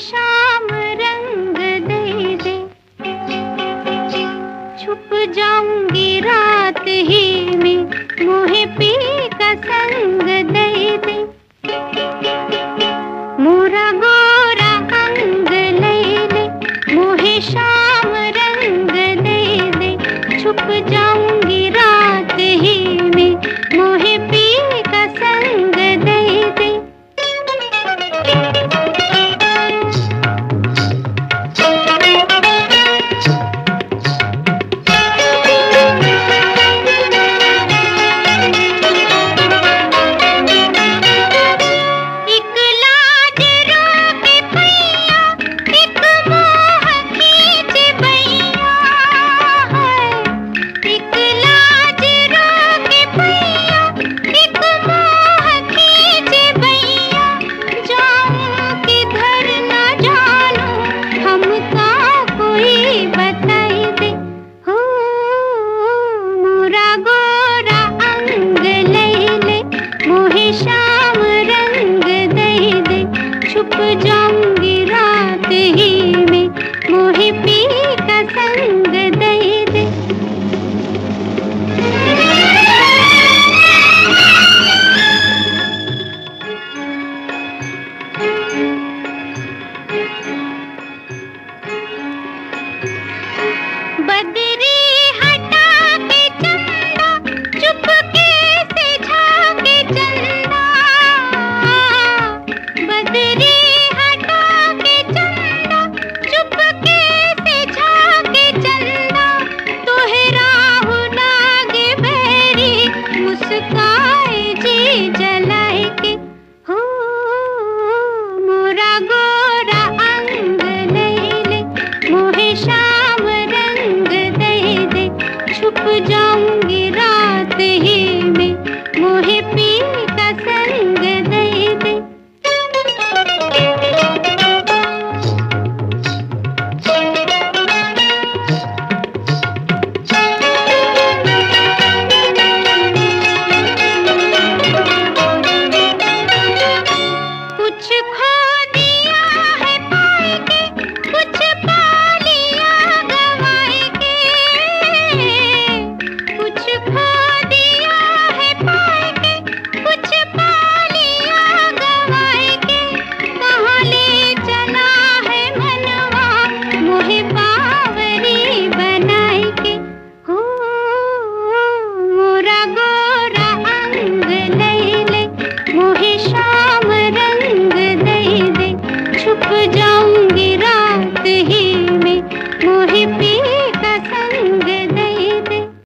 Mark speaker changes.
Speaker 1: शाम रंग दे दे। छुप जाऊँगी रात ही में मुहे पी का संग जाऊँ।